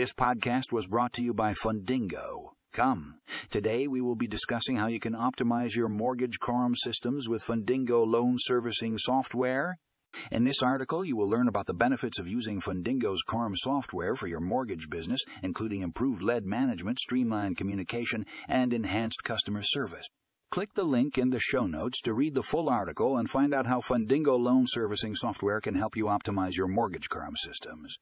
This podcast was brought to you by Fundingo. Come. Today we will be discussing how you can optimize your mortgage CRM systems with Fundingo loan servicing software. In this article, you will learn about the benefits of using Fundingo's CRM software for your mortgage business, including improved lead management, streamlined communication, and enhanced customer service. Click the link in the show notes to read the full article and find out how Fundingo loan servicing software can help you optimize your mortgage CRM systems.